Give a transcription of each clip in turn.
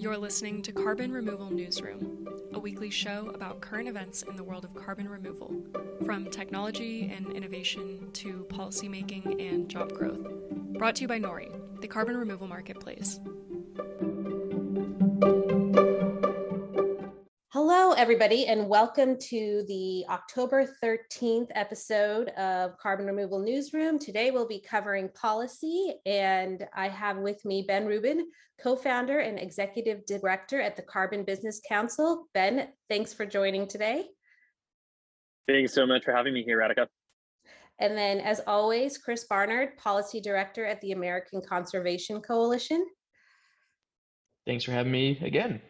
You're listening to Carbon Removal Newsroom, a weekly show about current events in the world of carbon removal, from technology and innovation to policymaking and job growth. Brought to you by Nori, the carbon removal marketplace. Everybody, and welcome to the October 13th episode of Carbon Removal Newsroom. Today, we'll be covering policy, and I have with me Ben Rubin, co founder and executive director at the Carbon Business Council. Ben, thanks for joining today. Thanks so much for having me here, Radhika. And then, as always, Chris Barnard, policy director at the American Conservation Coalition. Thanks for having me again.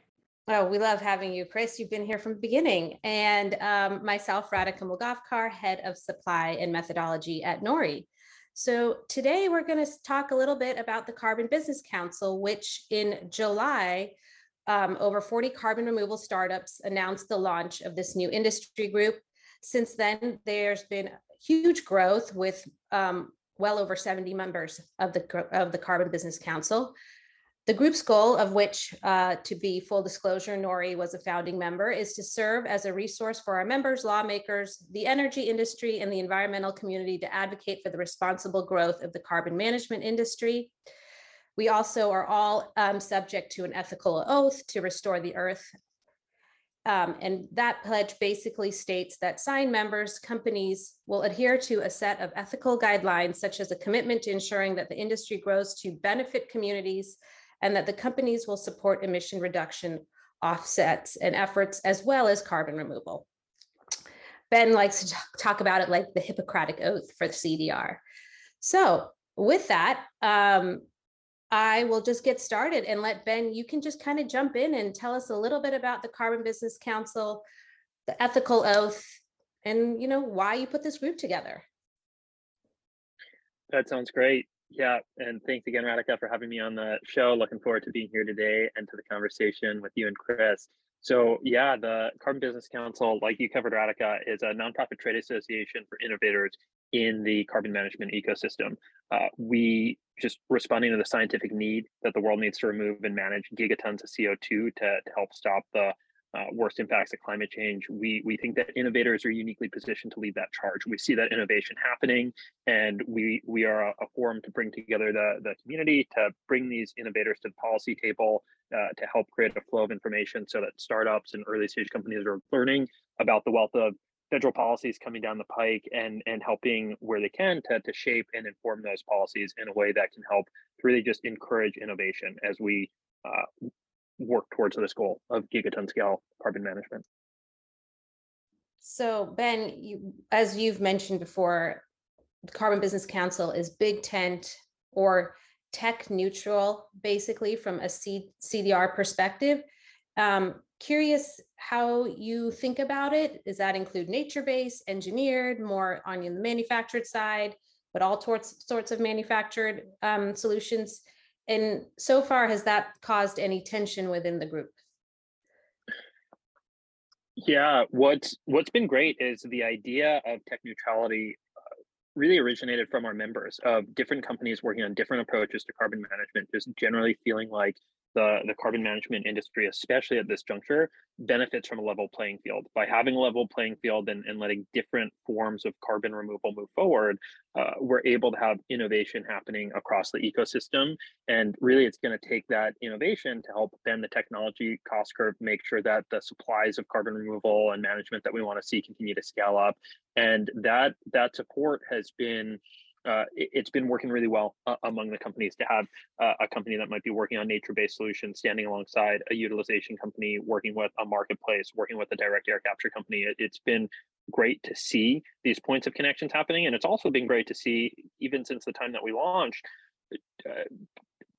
Oh, we love having you, Chris. You've been here from the beginning. And um, myself, Radhika Moolgavkar, head of supply and methodology at Nori. So today we're going to talk a little bit about the Carbon Business Council, which in July, um, over 40 carbon removal startups announced the launch of this new industry group. Since then, there's been huge growth with um, well over 70 members of the, of the Carbon Business Council. The group's goal, of which, uh, to be full disclosure, Nori was a founding member, is to serve as a resource for our members, lawmakers, the energy industry, and the environmental community to advocate for the responsible growth of the carbon management industry. We also are all um, subject to an ethical oath to restore the earth. Um, and that pledge basically states that sign members, companies will adhere to a set of ethical guidelines, such as a commitment to ensuring that the industry grows to benefit communities and that the companies will support emission reduction offsets and efforts as well as carbon removal. Ben likes to talk about it like the Hippocratic Oath for CDR. So with that, um, I will just get started and let Ben, you can just kind of jump in and tell us a little bit about the Carbon Business Council, the ethical oath, and you know why you put this group together. That sounds great. Yeah, and thanks again, Radhika, for having me on the show. Looking forward to being here today and to the conversation with you and Chris. So, yeah, the Carbon Business Council, like you covered, Radhika, is a nonprofit trade association for innovators in the carbon management ecosystem. Uh, we just responding to the scientific need that the world needs to remove and manage gigatons of CO2 to, to help stop the uh, worst impacts of climate change. We we think that innovators are uniquely positioned to lead that charge. We see that innovation happening, and we we are a, a forum to bring together the the community to bring these innovators to the policy table uh, to help create a flow of information so that startups and early stage companies are learning about the wealth of federal policies coming down the pike and and helping where they can to, to shape and inform those policies in a way that can help to really just encourage innovation as we uh, work towards this goal of gigaton scale carbon management. So Ben, you, as you've mentioned before, the Carbon Business Council is big tent or tech neutral, basically from a C- CDR perspective. Um, curious how you think about it. Does that include nature-based, engineered, more on the manufactured side, but all sorts sorts of manufactured um, solutions? And so far, has that caused any tension within the group? Yeah, what's what's been great is the idea of tech neutrality uh, really originated from our members of different companies working on different approaches to carbon management, just generally feeling like the, the carbon management industry, especially at this juncture, benefits from a level playing field. By having a level playing field and, and letting different forms of carbon removal move forward, uh, we're able to have innovation happening across the ecosystem. And really, it's going to take that innovation to help bend the technology cost curve, make sure that the supplies of carbon removal and management that we want to see continue to scale up. And that that support has been uh, it, has been working really well uh, among the companies to have uh, a company that might be working on nature-based solutions standing alongside a utilization company working with a marketplace working with a direct air capture company. It, has been great to see these points of connections happening and it's also been great to see even since the time that we launched uh,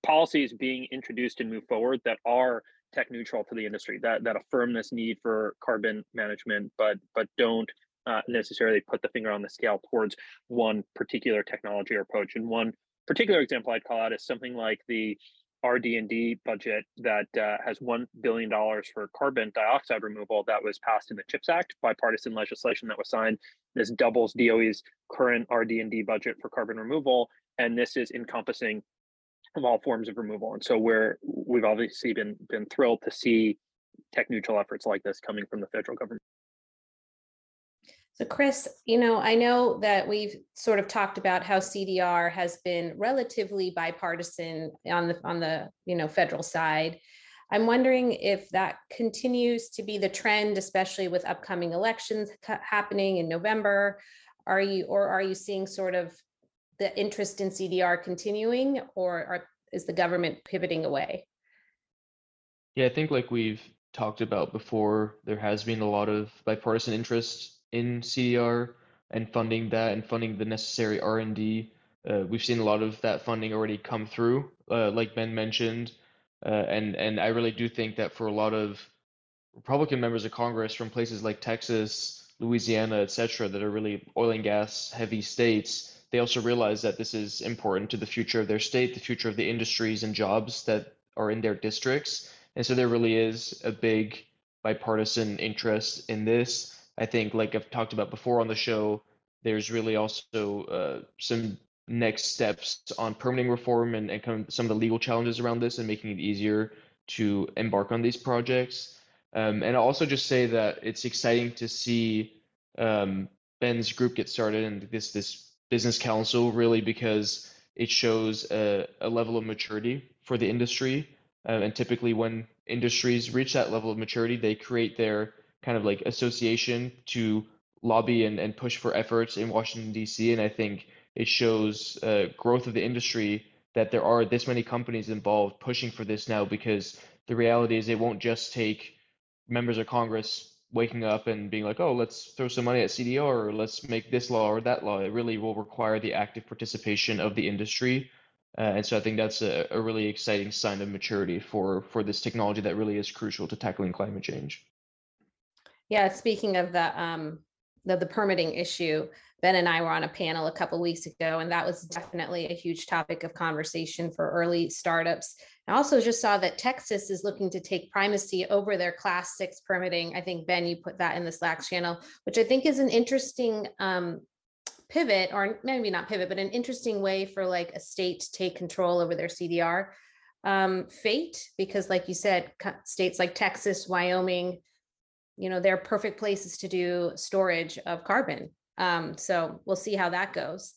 policies being introduced and move forward that are tech neutral for the industry that that affirm this need for carbon management but but don't uh, necessarily put the finger on the scale towards one particular technology or approach. And one particular example I'd call out is something like the RD&D budget that uh, has $1 billion for carbon dioxide removal that was passed in the CHIPS Act, bipartisan legislation that was signed. This doubles DOE's current RD&D budget for carbon removal. And this is encompassing of all forms of removal. And so we're we've obviously been been thrilled to see tech neutral efforts like this coming from the federal government. So Chris, you know, I know that we've sort of talked about how CDR has been relatively bipartisan on the on the, you know, federal side. I'm wondering if that continues to be the trend, especially with upcoming elections happening in November. Are you or are you seeing sort of the interest in CDR continuing or are, is the government pivoting away? Yeah, I think like we've talked about before, there has been a lot of bipartisan interest in CDR and funding that and funding the necessary R&D. Uh, we've seen a lot of that funding already come through, uh, like Ben mentioned, uh, and and I really do think that for a lot of Republican members of Congress from places like Texas, Louisiana, etc., that are really oil and gas heavy states, they also realize that this is important to the future of their state, the future of the industries and jobs that are in their districts, and so there really is a big bipartisan interest in this. I think, like I've talked about before on the show, there's really also uh, some next steps on permitting reform and, and some of the legal challenges around this and making it easier to embark on these projects. Um, and I'll also just say that it's exciting to see um, Ben's group get started and this this business council really because it shows a, a level of maturity for the industry. Uh, and typically, when industries reach that level of maturity, they create their kind of like association to lobby and, and push for efforts in Washington, D.C. And I think it shows uh, growth of the industry that there are this many companies involved pushing for this now because the reality is it won't just take members of Congress waking up and being like, oh, let's throw some money at CDR or let's make this law or that law. It really will require the active participation of the industry. Uh, and so I think that's a, a really exciting sign of maturity for for this technology that really is crucial to tackling climate change. Yeah, speaking of the um the, the permitting issue, Ben and I were on a panel a couple weeks ago, and that was definitely a huge topic of conversation for early startups. I also just saw that Texas is looking to take primacy over their class six permitting. I think Ben, you put that in the Slack channel, which I think is an interesting um, pivot, or maybe not pivot, but an interesting way for like a state to take control over their CDR um, fate, because like you said, states like Texas, Wyoming, you know, they're perfect places to do storage of carbon. Um, so we'll see how that goes.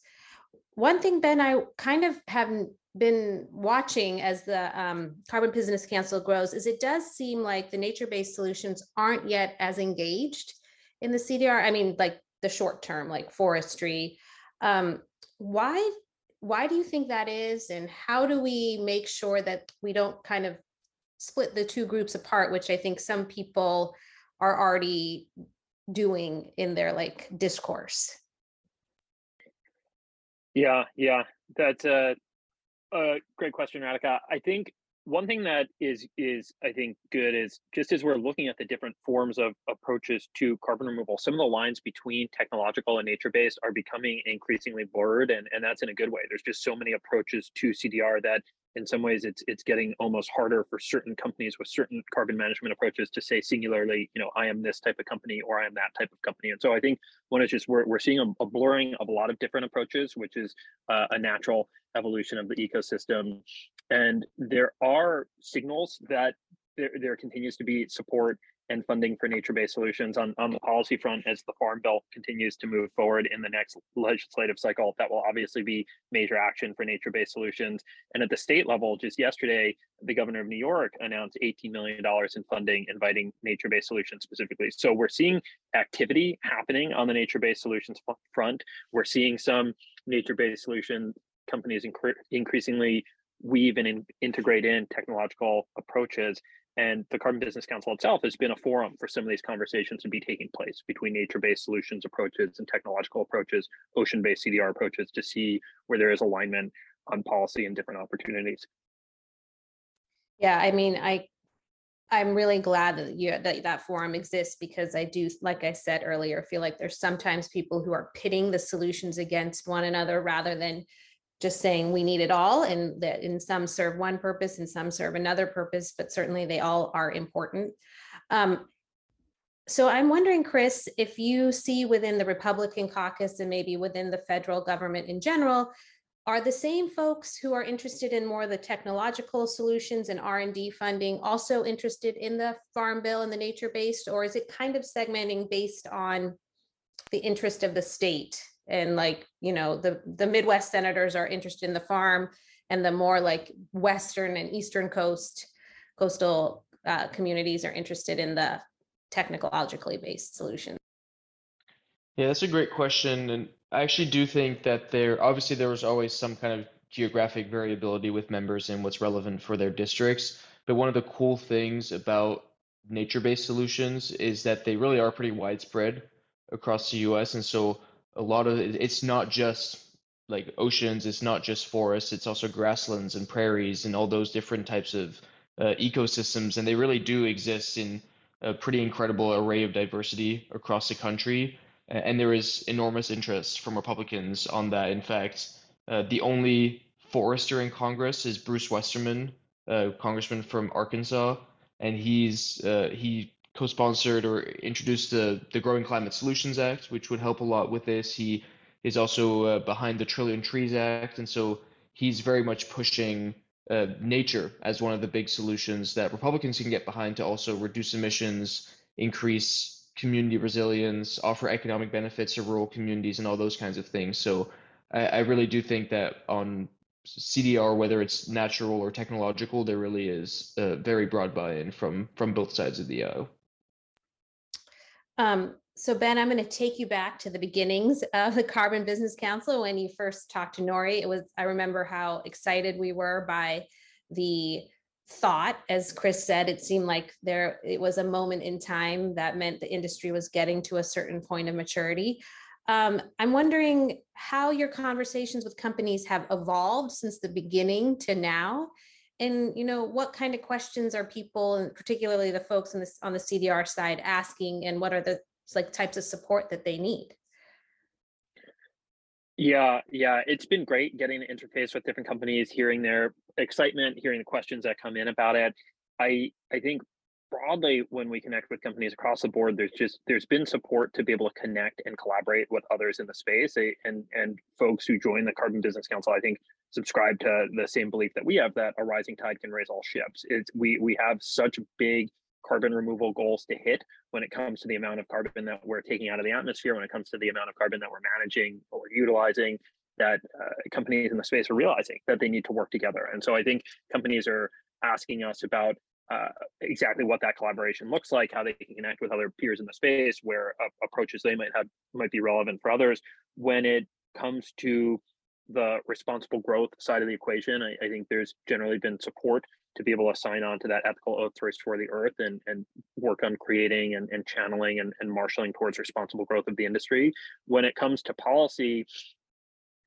One thing, Ben, I kind of haven't been watching as the um, Carbon Business Council grows is it does seem like the nature-based solutions aren't yet as engaged in the CDR. I mean, like the short term, like forestry. Um, why why do you think that is, and how do we make sure that we don't kind of split the two groups apart, which I think some people are already doing in their like discourse. Yeah yeah that's a, uh, a uh, great question radhika i think one thing that is is i think good is just as we're looking at the different forms of approaches to carbon removal some of the lines between technological and nature based are becoming increasingly blurred and, and that's in a good way. There's just so many approaches to cdr that in some ways it's it's getting almost harder for certain companies with certain carbon management approaches to say singularly you know i am this type of company or i am that type of company. And so i think one is just we're, we're seeing a, a blurring of a lot of different approaches which is uh, a natural evolution of the ecosystem and there are signals that there, there continues to be support and funding for nature-based solutions on, on the policy front as the farm bill continues to move forward in the next legislative cycle that will obviously be major action for nature-based solutions. And at the state level just yesterday the governor of new york announced 18 million dollars in funding inviting nature-based solutions specifically. So we're seeing activity happening on the nature-based solutions front. We're seeing some nature-based solution companies incre- increasingly weave and in, integrate in technological approaches and the Carbon Business Council itself has been a forum for some of these conversations to be taking place between nature-based solutions approaches and technological approaches, ocean-based CDR approaches to see where there is alignment on policy and different opportunities. Yeah, I mean, I I'm really glad that you that that forum exists because I do, like I said earlier, feel like there's sometimes people who are pitting the solutions against one another rather than just saying we need it all and that in some serve one purpose and some serve another purpose, but certainly they all are important. Um, so I'm wondering, Chris, if you see within the Republican caucus and maybe within the federal government in general, are the same folks who are interested in more of the technological solutions and r&d funding also interested in the farm bill and the nature based or is it kind of segmenting based on the interest of the state and like you know the the midwest senators are interested in the farm and the more like western and eastern coast coastal uh, communities are interested in the technologically based solutions yeah that's a great question and I actually do think that there obviously there was always some kind of geographic variability with members and what's relevant for their districts. But one of the cool things about nature-based solutions is that they really are pretty widespread across the US. And so a lot of it's not just like oceans, it's not just forests, it's also grasslands and prairies and all those different types of uh, ecosystems. And they really do exist in a pretty incredible array of diversity across the country and there is enormous interest from Republicans on that. In fact, uh, the only forester in Congress is Bruce Westerman, uh, congressman from Arkansas, and he's uh, he co-sponsored or introduced the the Growing Climate Solutions Act, which would help a lot with this. He is also uh, behind the Trillion Trees Act, and so he's very much pushing uh, nature as one of the big solutions that Republicans can get behind to also reduce emissions, increase community resilience, offer economic benefits to rural communities, and all those kinds of things. So I, I really do think that on CDR, whether it's natural or technological, there really is a very broad buy-in from from both sides of the aisle. Um, so Ben, I'm going to take you back to the beginnings of the Carbon Business Council when you first talked to Nori. It was I remember how excited we were by the thought as chris said it seemed like there it was a moment in time that meant the industry was getting to a certain point of maturity um, i'm wondering how your conversations with companies have evolved since the beginning to now and you know what kind of questions are people and particularly the folks on this on the cdr side asking and what are the like types of support that they need yeah, yeah, it's been great getting to interface with different companies, hearing their excitement, hearing the questions that come in about it. I I think broadly when we connect with companies across the board, there's just there's been support to be able to connect and collaborate with others in the space, eh, and and folks who join the Carbon Business Council, I think subscribe to the same belief that we have that a rising tide can raise all ships. It's we we have such big carbon removal goals to hit when it comes to the amount of carbon that we're taking out of the atmosphere, when it comes to the amount of carbon that we're managing or utilizing, that uh, companies in the space are realizing that they need to work together. And so I think companies are asking us about uh, exactly what that collaboration looks like, how they can connect with other peers in the space, where uh, approaches they might have might be relevant for others. When it comes to the responsible growth side of the equation, I, I think there's generally been support to be able to sign on to that ethical oath to restore the earth and, and work on creating and, and channeling and, and marshaling towards responsible growth of the industry. When it comes to policy,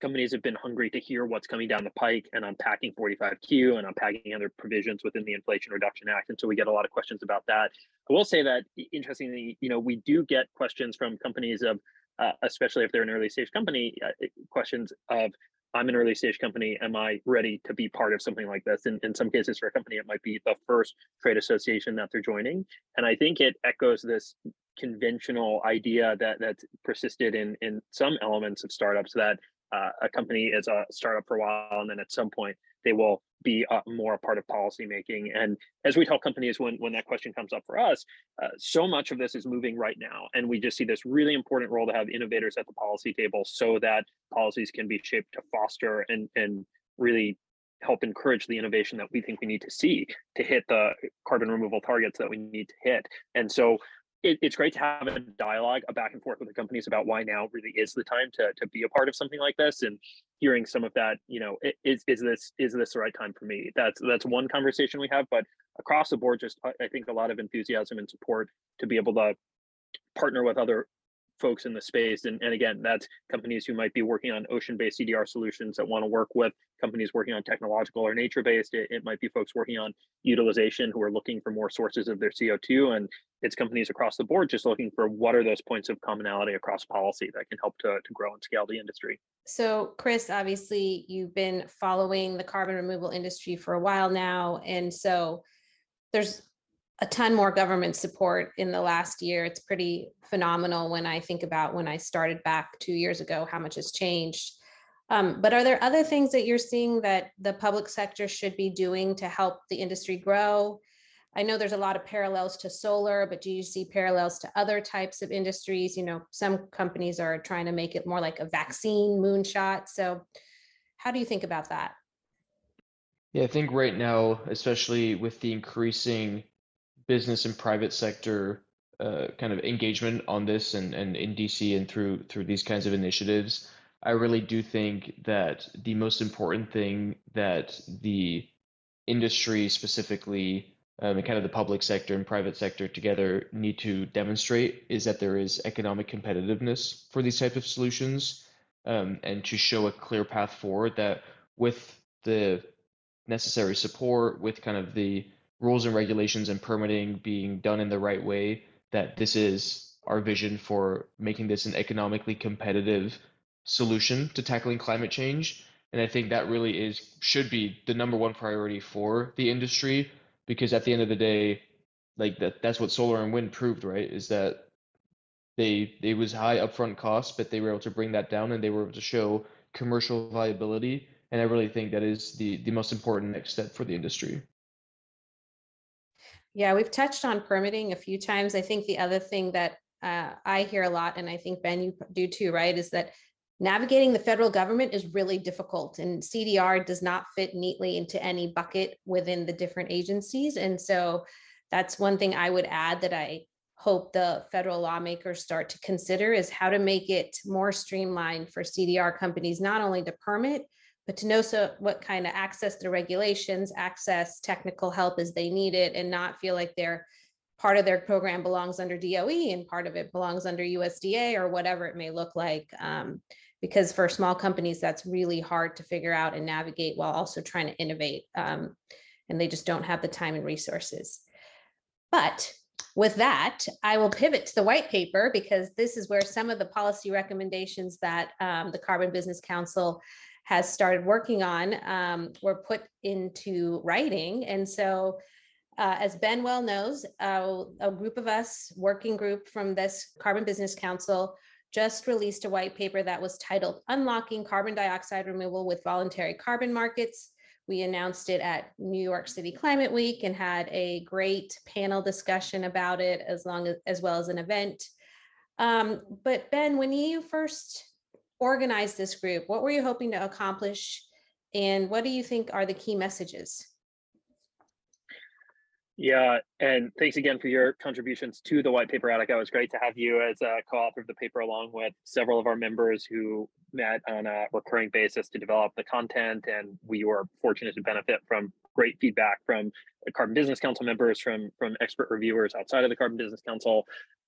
companies have been hungry to hear what's coming down the pike and unpacking 45Q and unpacking other provisions within the Inflation Reduction Act. And so we get a lot of questions about that. I will say that interestingly, you know, we do get questions from companies of, uh, especially if they're an early stage company, uh, questions of I'm an early stage company. Am I ready to be part of something like this? And in some cases, for a company, it might be the first trade association that they're joining. And I think it echoes this conventional idea that that's persisted in in some elements of startups that uh, a company is a startup for a while and then at some point they will be uh, more a part of policymaking. And as we tell companies when when that question comes up for us, uh, so much of this is moving right now, and we just see this really important role to have innovators at the policy table so that policies can be shaped to foster and and really help encourage the innovation that we think we need to see to hit the carbon removal targets that we need to hit. And so it, it's great to have a dialogue, a back and forth with the companies about why now really is the time to to be a part of something like this, and hearing some of that. You know, is is this is this the right time for me? That's that's one conversation we have, but across the board, just I think a lot of enthusiasm and support to be able to partner with other folks in the space. And, and again, that's companies who might be working on ocean-based CDR solutions that want to work with companies working on technological or nature-based. It, it might be folks working on utilization who are looking for more sources of their CO2. And it's companies across the board just looking for what are those points of commonality across policy that can help to, to grow and scale the industry. So Chris, obviously you've been following the carbon removal industry for a while now. And so there's a ton more government support in the last year. It's pretty phenomenal when I think about when I started back two years ago, how much has changed. Um, but are there other things that you're seeing that the public sector should be doing to help the industry grow? I know there's a lot of parallels to solar, but do you see parallels to other types of industries? You know, some companies are trying to make it more like a vaccine moonshot. So, how do you think about that? Yeah, I think right now, especially with the increasing business and private sector uh, kind of engagement on this and, and in DC and through through these kinds of initiatives, I really do think that the most important thing that the industry specifically um, and kind of the public sector and private sector together need to demonstrate is that there is economic competitiveness for these types of solutions um, and to show a clear path forward that with the necessary support with kind of the rules and regulations and permitting being done in the right way that this is our vision for making this an economically competitive solution to tackling climate change. And I think that really is should be the number one priority for the industry because at the end of the day, like that that's what solar and wind proved, right? Is that they it was high upfront costs, but they were able to bring that down and they were able to show commercial viability. And I really think that is the the most important next step for the industry. Yeah, we've touched on permitting a few times. I think the other thing that uh, I hear a lot, and I think Ben, you do too, right, is that navigating the federal government is really difficult and CDR does not fit neatly into any bucket within the different agencies. And so that's one thing I would add that I hope the federal lawmakers start to consider is how to make it more streamlined for CDR companies, not only to permit, but to know so what kind of access to regulations, access technical help as they need it, and not feel like they're part of their program belongs under DOE and part of it belongs under USDA or whatever it may look like. Um, because for small companies, that's really hard to figure out and navigate while also trying to innovate. Um, and they just don't have the time and resources. But with that, I will pivot to the white paper because this is where some of the policy recommendations that um, the Carbon Business Council has started working on um, were put into writing. And so, uh, as Ben well knows, uh, a group of us, working group from this Carbon Business Council, just released a white paper that was titled Unlocking Carbon Dioxide Removal with Voluntary Carbon Markets. We announced it at New York City Climate Week and had a great panel discussion about it as long as, as well as an event. Um, but Ben, when you first organized this group, what were you hoping to accomplish? And what do you think are the key messages? Yeah, and thanks again for your contributions to the white paper, Radhika. It was great to have you as a co-author of the paper, along with several of our members who met on a recurring basis to develop the content. And we were fortunate to benefit from great feedback from the Carbon Business Council members, from from expert reviewers outside of the Carbon Business Council.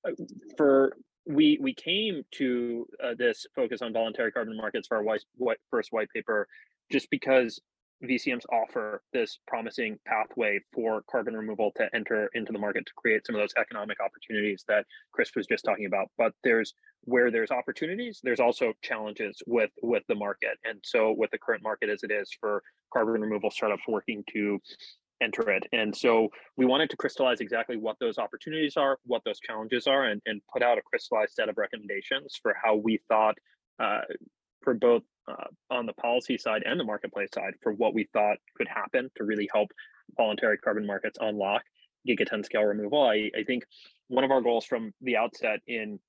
Uh, for we we came to uh, this focus on voluntary carbon markets for our white, white, first white paper, just because VCMs offer this promising pathway for carbon removal to enter into the market to create some of those economic opportunities that Chris was just talking about. But there's where there's opportunities, there's also challenges with with the market. And so with the current market as it is for carbon removal startups working to enter it. And so we wanted to crystallize exactly what those opportunities are, what those challenges are, and, and put out a crystallized set of recommendations for how we thought uh, for both uh, on the policy side and the marketplace side for what we thought could happen to really help voluntary carbon markets unlock gigaton scale removal. I, I think one of our goals from the outset in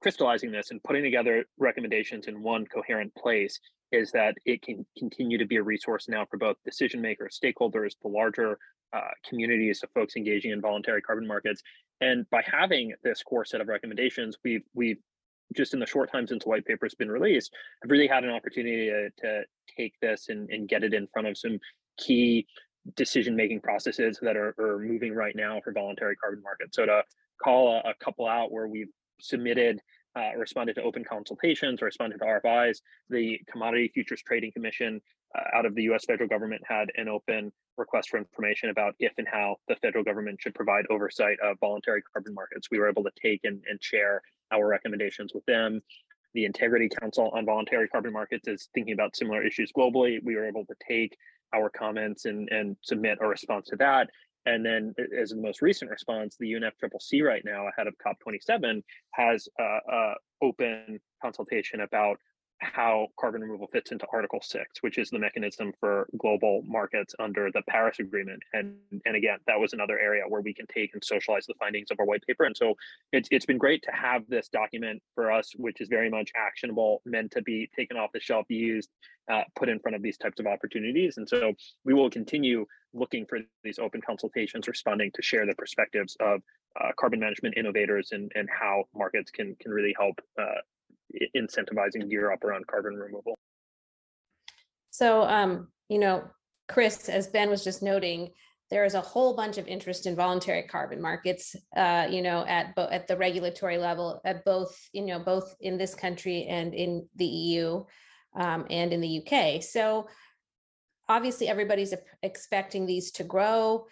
crystallizing this and putting together recommendations in one coherent place is that it can continue to be a resource now for both decision makers, stakeholders, the larger uh, communities of folks engaging in voluntary carbon markets. And by having this core set of recommendations, we've we've just in the short time since the white paper has been released, I've really had an opportunity to, to take this and, and get it in front of some key decision making processes that are, are moving right now for voluntary carbon markets. So to call a, a couple out where we've submitted uh, responded to open consultations, responded to RFIs. The Commodity Futures Trading Commission uh, out of the US federal government had an open request for information about if and how the federal government should provide oversight of voluntary carbon markets. We were able to take and, and share our recommendations with them. The Integrity Council on Voluntary Carbon Markets is thinking about similar issues globally. We were able to take our comments and, and submit a response to that. And then, as the most recent response, the UNFCCC right now, ahead of COP27, has a, a open consultation about how carbon removal fits into Article 6, which is the mechanism for global markets under the Paris Agreement. And, and again, that was another area where we can take and socialize the findings of our white paper. And so it's, it's been great to have this document for us, which is very much actionable, meant to be taken off the shelf, used, uh, put in front of these types of opportunities. And so we will continue looking for these open consultations, responding to share the perspectives of uh, carbon management innovators and, and how markets can, can really help uh, incentivizing gear up around carbon removal. So, um, you know, Chris, as Ben was just noting, there is a whole bunch of interest in voluntary carbon markets, uh, you know, at bo- at the regulatory level, at both, you know, both in this country and in the EU um, and in the UK. So, obviously, everybody's expecting these to grow.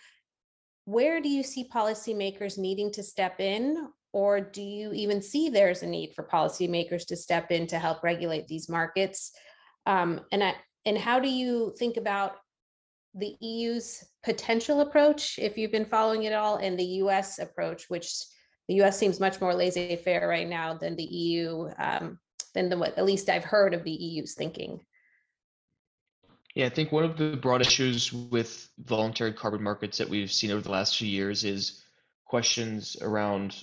Where do you see policymakers needing to step in, or do you even see there's a need for policymakers to step in to help regulate these markets? Um, and, I, and how do you think about the EU's potential approach, if you've been following it all, and the US approach, which the US seems much more laissez faire right now than the EU, um, than the what at least I've heard of the EU's thinking. Yeah, I think one of the broad issues with voluntary carbon markets that we've seen over the last few years is questions around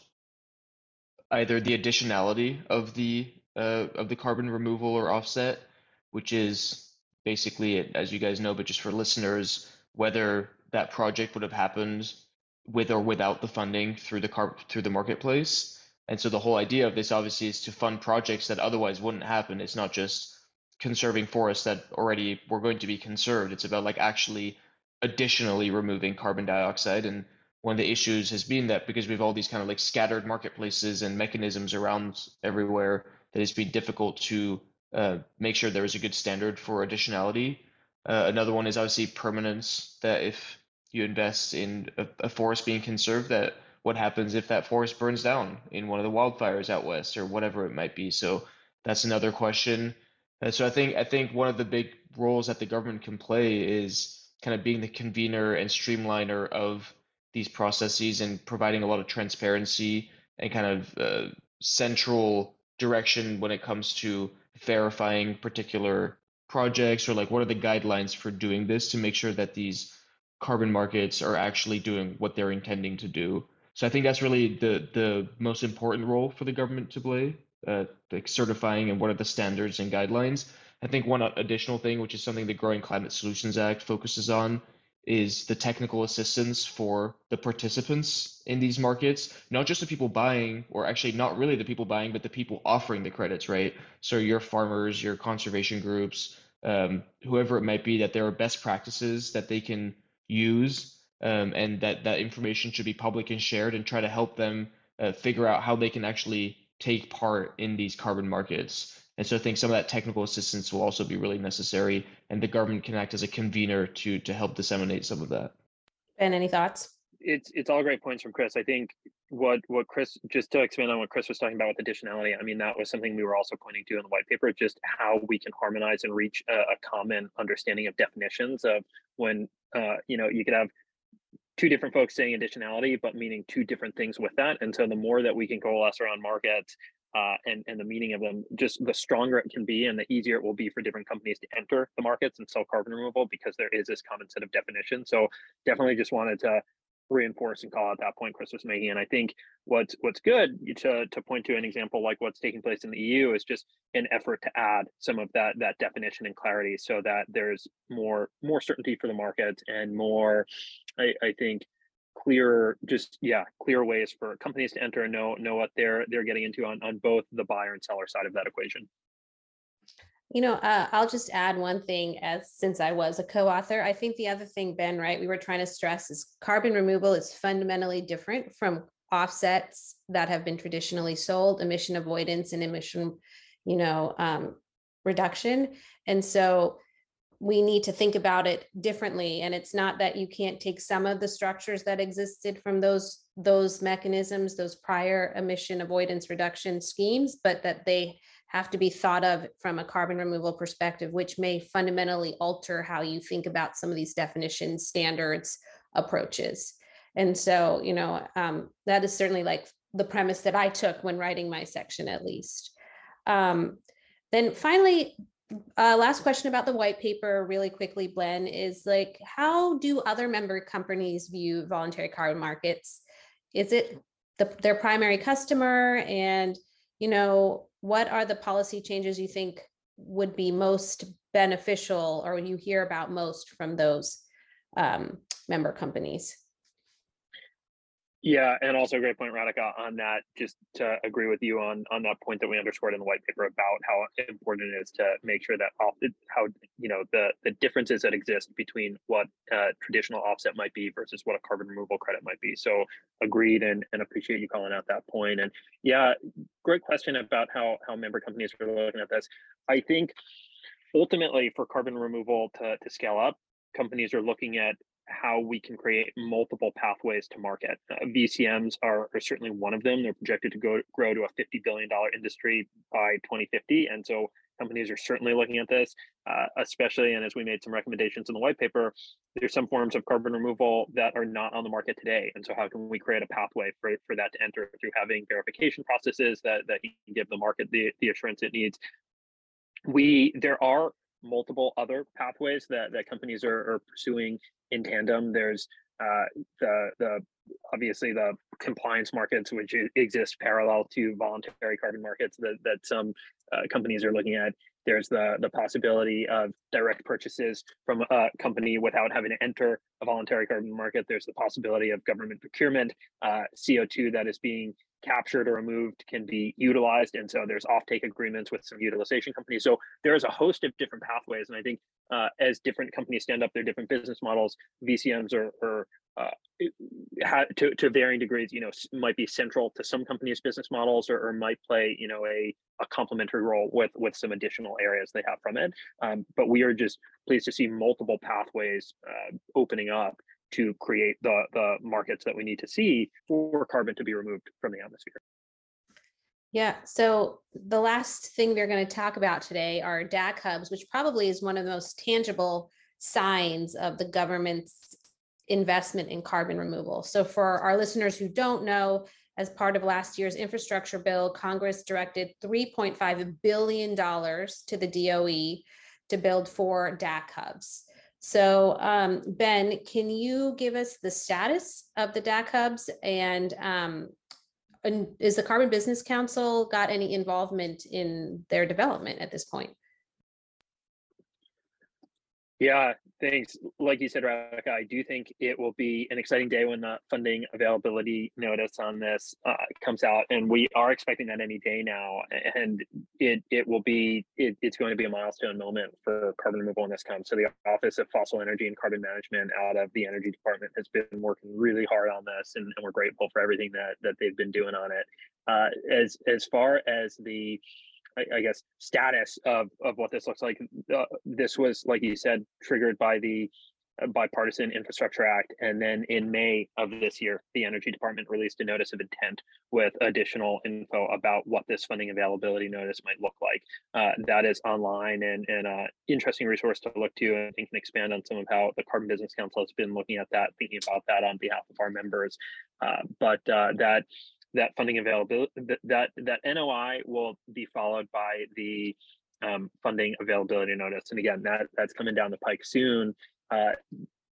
either the additionality of the uh, of the carbon removal or offset, which is basically, as you guys know, but just for listeners, whether that project would have happened with or without the funding through the car through the marketplace. And so the whole idea of this obviously is to fund projects that otherwise wouldn't happen. It's not just conserving forests that already were going to be conserved. It's about like actually additionally removing carbon dioxide and one of the issues has been that because we have all these kind of like scattered marketplaces and mechanisms around everywhere, that it's been difficult to uh, make sure there is a good standard for additionality. Uh, another one is obviously permanence. That if you invest in a, a, forest being conserved, that what happens if that forest burns down in one of the wildfires out west or whatever it might be. So that's another question. Uh, so I think I think one of the big roles that the government can play is kind of being the convener and streamliner of these processes and providing a lot of transparency and kind of uh, central direction when it comes to verifying particular projects or like what are the guidelines for doing this to make sure that these carbon markets are actually doing what they're intending to do. So i think that's really the the most important role for the government to play uh, like certifying and what are the standards and guidelines. I think one additional thing which is something the growing climate solutions act focuses on is the technical assistance for the participants in these markets, not just the people buying, or actually not really the people buying, but the people offering the credits, right? So your farmers, your conservation groups, um, whoever it might be, that there are best practices that they can use, um, and that that information should be public and shared, and try to help them uh, figure out how they can actually take part in these carbon markets. And so I think some of that technical assistance will also be really necessary, and the government can act as a convener to to help disseminate some of that. Ben, any thoughts? It's it's all great points from Chris. I think what what Chris just to expand on what Chris was talking about with additionality. I mean that was something we were also pointing to in the white paper, just how we can harmonize and reach a, a common understanding of definitions of when uh, you know you could have two different folks saying additionality, but meaning two different things with that. And so the more that we can coalesce around markets uh, and and the meaning of them, just the stronger it can be, and the easier it will be for different companies to enter the markets and sell carbon removal because there is this common set of definitions. So definitely just wanted to reinforce and call out that point Chris was making. And I think what's what's good to to point to an example like what's taking place in the EU is just an effort to add some of that that definition and clarity so that there's more more certainty for the market and more I, I think clear just yeah clear ways for companies to enter and know know what they're they're getting into on on both the buyer and seller side of that equation. You know uh, i'll just add one thing as since i was a co-author i think the other thing ben right we were trying to stress is carbon removal is fundamentally different from offsets that have been traditionally sold emission avoidance and emission you know um, reduction. And so we need to think about it differently. And it's not that you can't take some of the structures that existed from those those mechanisms those prior emission avoidance reduction schemes but that they have to be thought of from a carbon removal perspective which may fundamentally alter how you think about some of these definition standards approaches. And so you know um, that is certainly like the premise that i took when writing my section at least. Um, then finally, uh, last question about the white paper, really quickly, Glenn, is like, how do other member companies view voluntary carbon markets? Is it the, their primary customer? And, you know, what are the policy changes you think would be most beneficial or you hear about most from those um, member companies? Yeah, and also a great point, Radhika, on that. Just to agree with you on on that point that we underscored in the white paper about how important it is to make sure that how you know the the differences that exist between what traditional offset might be versus what a carbon removal credit might be. So agreed, and and appreciate you calling out that point. And yeah, great question about how how member companies are looking at this. I think ultimately for carbon removal to to scale up, companies are looking at how we can create multiple pathways to market. Uh, VCMs are, are, certainly one of them. They're projected to go grow to a $50 billion industry by 2050. And so companies are certainly looking at this, uh, especially, and as we made some recommendations in the white paper, there's some forms of carbon removal that are not on the market today. And so how can we create a pathway for, for that to enter through having verification processes that, that can give the market the, the assurance it needs? We, there are multiple other pathways that, that companies are, are pursuing in tandem. There's uh, the the obviously the compliance markets which exist parallel to voluntary carbon markets that that some uh, companies are looking at. There's the the possibility of direct purchases from a company without having to enter a voluntary carbon market. There's the possibility of government procurement, uh, CO2 that is being captured or removed can be utilized. And so there's offtake agreements with some utilization companies. So there's a host of different pathways. And I think uh, as different companies stand up their different business models, VCMs are, are uh, to, to varying degrees, you know, might be central to some companies' business models or, or might play, you know, a, a complementary role with with some additional areas they have from it. Um, but we are just pleased to see multiple pathways uh, opening up to create the, the markets that we need to see for carbon to be removed from the atmosphere. Yeah, so the last thing we're going to talk about today are DAC hubs, which probably is one of the most tangible signs of the government's investment in carbon removal. So, for our listeners who don't know, as part of last year's infrastructure bill, Congress directed $3.5 billion to the DOE to build four DAC hubs. So, um, Ben, can you give us the status of the DAC hubs and, um, and is the Carbon Business Council got any involvement in their development at this point? Yeah, thanks. Like you said, Radhika, I do think it will be an exciting day when the funding availability notice on this uh, comes out, and we are expecting that any day now. And it it will be it, it's going to be a milestone moment for carbon removal in this country. So the Office of Fossil Energy and Carbon Management out of the Energy Department has been working really hard on this, and, and we're grateful for everything that that they've been doing on it. Uh, as as far as the I, guess status of of what this looks like. Uh, this was, like you said, triggered by the uh, bipartisan infrastructure act and then in may of this year the energy department released a notice of intent with additional info about what this funding availability notice might look like uh, that is online and and uh, interesting resource to look to and can expand on some of how the carbon business council has been looking at that thinking about that on behalf of our members uh, but uh, that that funding availability that that NOI will be followed by the um, funding availability notice. And again, that that's coming down the pike soon. Uh,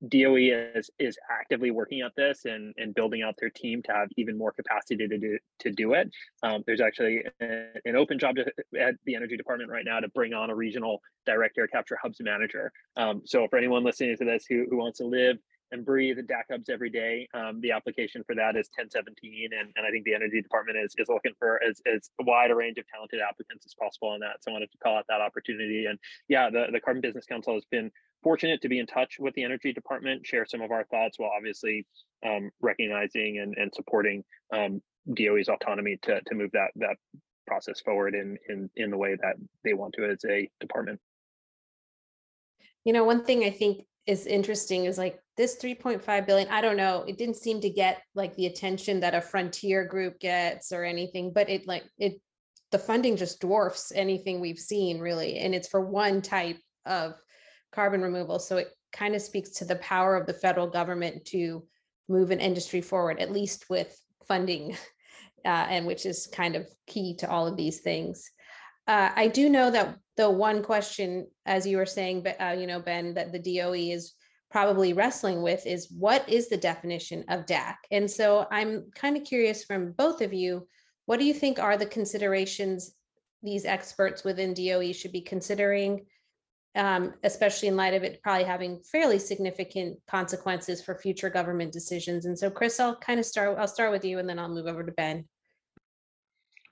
DOE is is actively working at this and, and building out their team to have even more capacity to do to do it. Um, there's actually a, an open job to, at the energy department right now to bring on a regional direct air capture hubs manager. Um, so for anyone listening to this who, who wants to live and breathe DAC hubs every day. Um, the application for that is 1017, and, and I think the energy department is, is looking for as, as wide a range of talented applicants as possible on that. So I wanted to call out that opportunity. And yeah, the, the Carbon Business Council has been fortunate to be in touch with the energy department, share some of our thoughts while obviously um, recognizing and, and supporting um, DOE's autonomy to, to move that that process forward in, in in the way that they want to as a department. You know, one thing I think is interesting is like this 3.5 billion i don't know it didn't seem to get like the attention that a frontier group gets or anything but it like it the funding just dwarfs anything we've seen really and it's for one type of carbon removal so it kind of speaks to the power of the federal government to move an industry forward at least with funding uh, and which is kind of key to all of these things uh, I do know that the one question, as you were saying, uh, you know, Ben, that the DOE is probably wrestling with is what is the definition of DAC? And so I'm kind of curious from both of you, what do you think are the considerations these experts within DOE should be considering, um, especially in light of it probably having fairly significant consequences for future government decisions? And so, Chris, I'll kind of start. I'll start with you, and then I'll move over to Ben.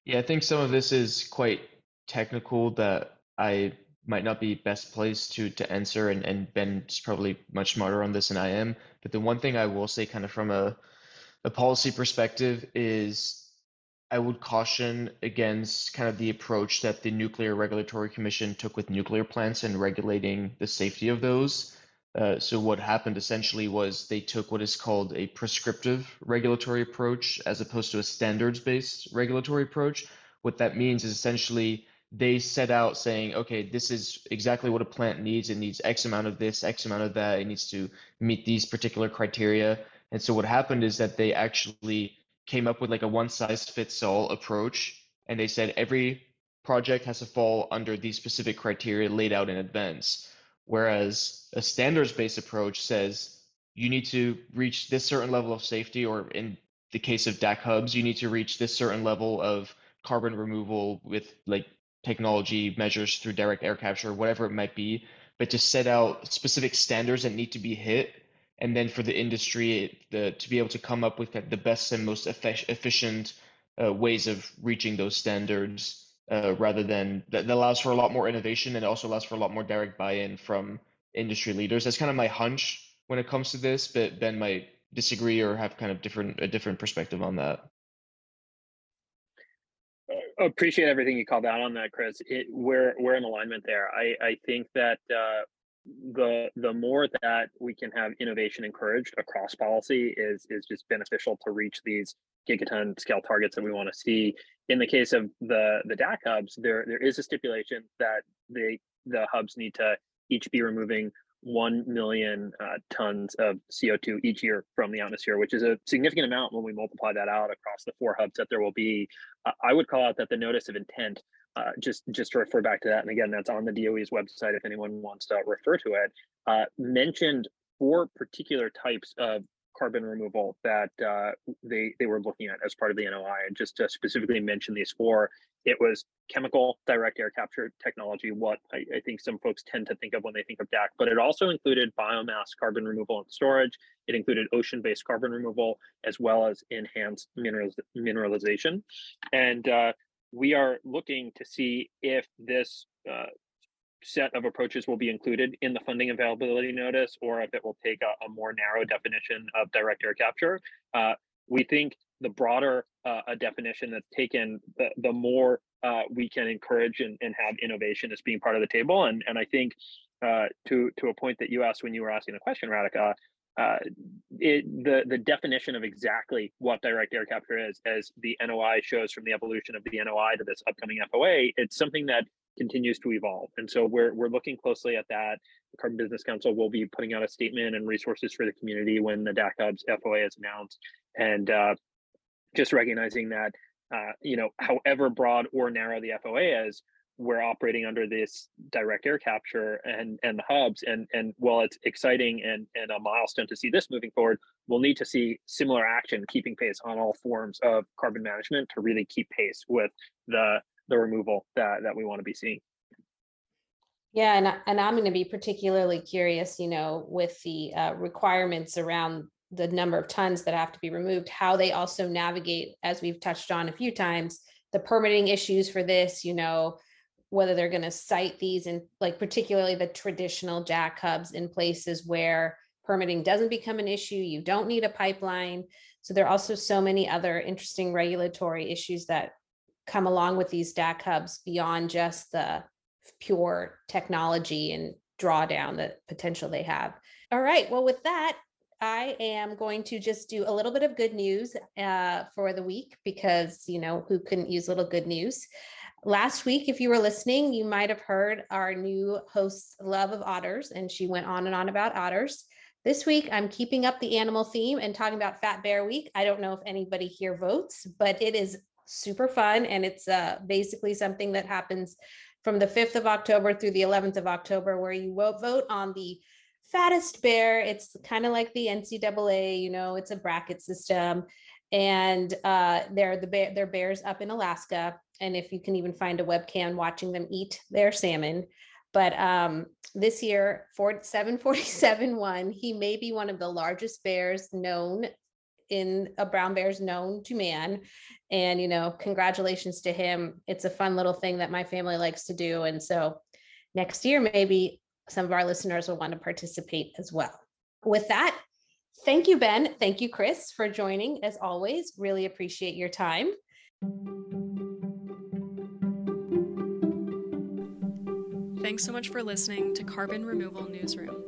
Yeah, I think some of this is quite technical that I might not be best placed to to answer, and and Ben's probably much smarter on this than I am. But the one thing I will say, kind of from a a policy perspective, is I would caution against kind of the approach that the Nuclear Regulatory Commission took with nuclear plants and regulating the safety of those. Uh, so what happened essentially was they took what is called a prescriptive regulatory approach as opposed to a standards-based regulatory approach. What that means is essentially they set out saying, okay, this is exactly what a plant needs. It needs X amount of this, X amount of that. It needs to meet these particular criteria. And so what happened is that they actually came up with like a one size fits all approach. And they said every project has to fall under these specific criteria laid out in advance. Whereas a standards based approach says you need to reach this certain level of safety, or in the case of DAC hubs, you need to reach this certain level of carbon removal with like technology measures through direct air capture, whatever it might be, but to set out specific standards that need to be hit. And then for the industry the, to be able to come up with the best and most efficient uh, ways of reaching those standards uh, rather than that, that allows for a lot more innovation and also allows for a lot more direct buy-in from industry leaders. That's kind of my hunch when it comes to this, but Ben might disagree or have kind of different a different perspective on that appreciate everything you called out on that, Chris. It, we're we're in alignment there. I I think that uh, the the more that we can have innovation encouraged across policy is is just beneficial to reach these gigaton scale targets that we want to see. In the case of the the DAC hubs, there there is a stipulation that they the hubs need to each be removing 1 million uh, tons of CO2 each year from the atmosphere, which is a significant amount when we multiply that out across the four hubs that there will be. Uh, I would call out that the notice of intent, uh, just, just to refer back to that, and again, that's on the DOE's website if anyone wants to refer to it, uh, mentioned four particular types of carbon removal that uh, they they were looking at as part of the NOI. And just to specifically mention these four, it was chemical direct air capture technology, what I, I, think some folks tend to think of when they think of DAC, but it also included biomass carbon removal and storage. It included ocean-based carbon removal, as well as enhanced minerals, mineralization. And uh, we are looking to see if this uh, set of approaches will be included in the funding availability notice or if it will take a, a more narrow definition of direct air capture. Uh, we think the broader uh, a definition that's taken, the, the more uh, we can encourage and, and have innovation as being part of the table. And, and I think uh, to, to a point that you asked when you were asking the question, Radhika, uh, it, the the definition of exactly what direct air capture is, as the NOI shows from the evolution of the NOI to this upcoming FOA, it's something that continues to evolve. And so we're, we're looking closely at that. The Carbon Business Council will be putting out a statement and resources for the community when the DAC Hubs FOA is announced. And uh, just recognizing that, uh, you know, however broad or narrow the FOA is, we're operating under this direct air capture and and the hubs and and while it's exciting and and a milestone to see this moving forward we'll need to see similar action keeping pace on all forms of carbon management to really keep pace with the the removal that that we want to be seeing. Yeah, and and I'm going to be particularly curious, you know, with the uh, requirements around the number of tons that have to be removed, how they also navigate, as we've touched on a few times, the permitting issues for this, you know, whether they're going to site these and like particularly the traditional DAC hubs in places where permitting doesn't become an issue, you don't need a pipeline. So there are also so many other interesting regulatory issues that come along with these DAC hubs beyond just the pure technology and drawdown the potential they have. All right. Well, with that, I am going to just do a little bit of good news uh, for the week because, you know, who couldn't use a little good news? Last week, if you were listening, you might have heard our new host's love of otters, and she went on and on about otters. This week, I'm keeping up the animal theme and talking about Fat Bear Week. I don't know if anybody here votes, but it is super fun. And it's uh, basically something that happens from the 5th of October through the 11th of October, where you vote on the fattest bear. It's kind of like the NCAA, you know, it's a bracket system. And uh, they're the bear, they're bears up in Alaska. And if you can even find a webcam watching them eat their salmon. But um, this year, for 747 one, he may be one of the largest bears known in a brown bear's known to man. And, you know, congratulations to him. It's a fun little thing that my family likes to do. And so next year, maybe some of our listeners will want to participate as well. With that, thank you, Ben. Thank you, Chris, for joining as always. Really appreciate your time. Thanks so much for listening to Carbon Removal Newsroom.